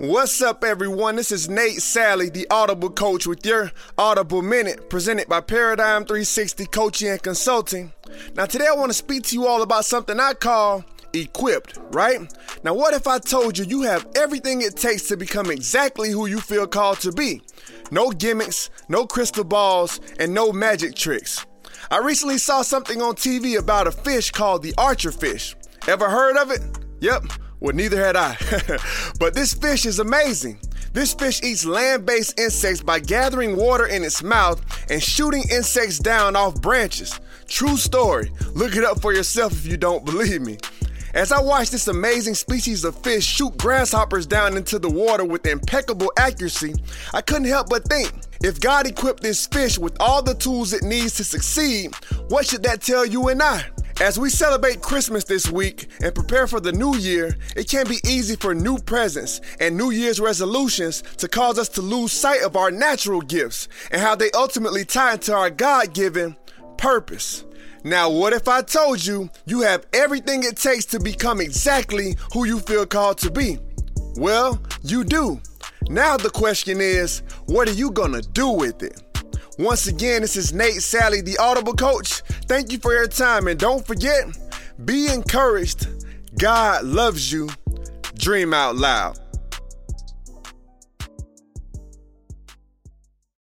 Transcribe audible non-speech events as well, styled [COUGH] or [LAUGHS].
What's up, everyone? This is Nate Salley, the Audible Coach, with your Audible Minute presented by Paradigm 360 Coaching and Consulting. Now, today I want to speak to you all about something I call equipped, right? Now, what if I told you you have everything it takes to become exactly who you feel called to be? No gimmicks, no crystal balls, and no magic tricks. I recently saw something on TV about a fish called the archer fish. Ever heard of it? Yep. Well, neither had I. [LAUGHS] but this fish is amazing. This fish eats land based insects by gathering water in its mouth and shooting insects down off branches. True story. Look it up for yourself if you don't believe me. As I watched this amazing species of fish shoot grasshoppers down into the water with impeccable accuracy, I couldn't help but think if God equipped this fish with all the tools it needs to succeed, what should that tell you and I? As we celebrate Christmas this week and prepare for the new year, it can be easy for new presents and New Year's resolutions to cause us to lose sight of our natural gifts and how they ultimately tie into our God given purpose. Now, what if I told you you have everything it takes to become exactly who you feel called to be? Well, you do. Now, the question is, what are you gonna do with it? Once again, this is Nate Salley, the Audible Coach. Thank you for your time. And don't forget, be encouraged. God loves you. Dream out loud.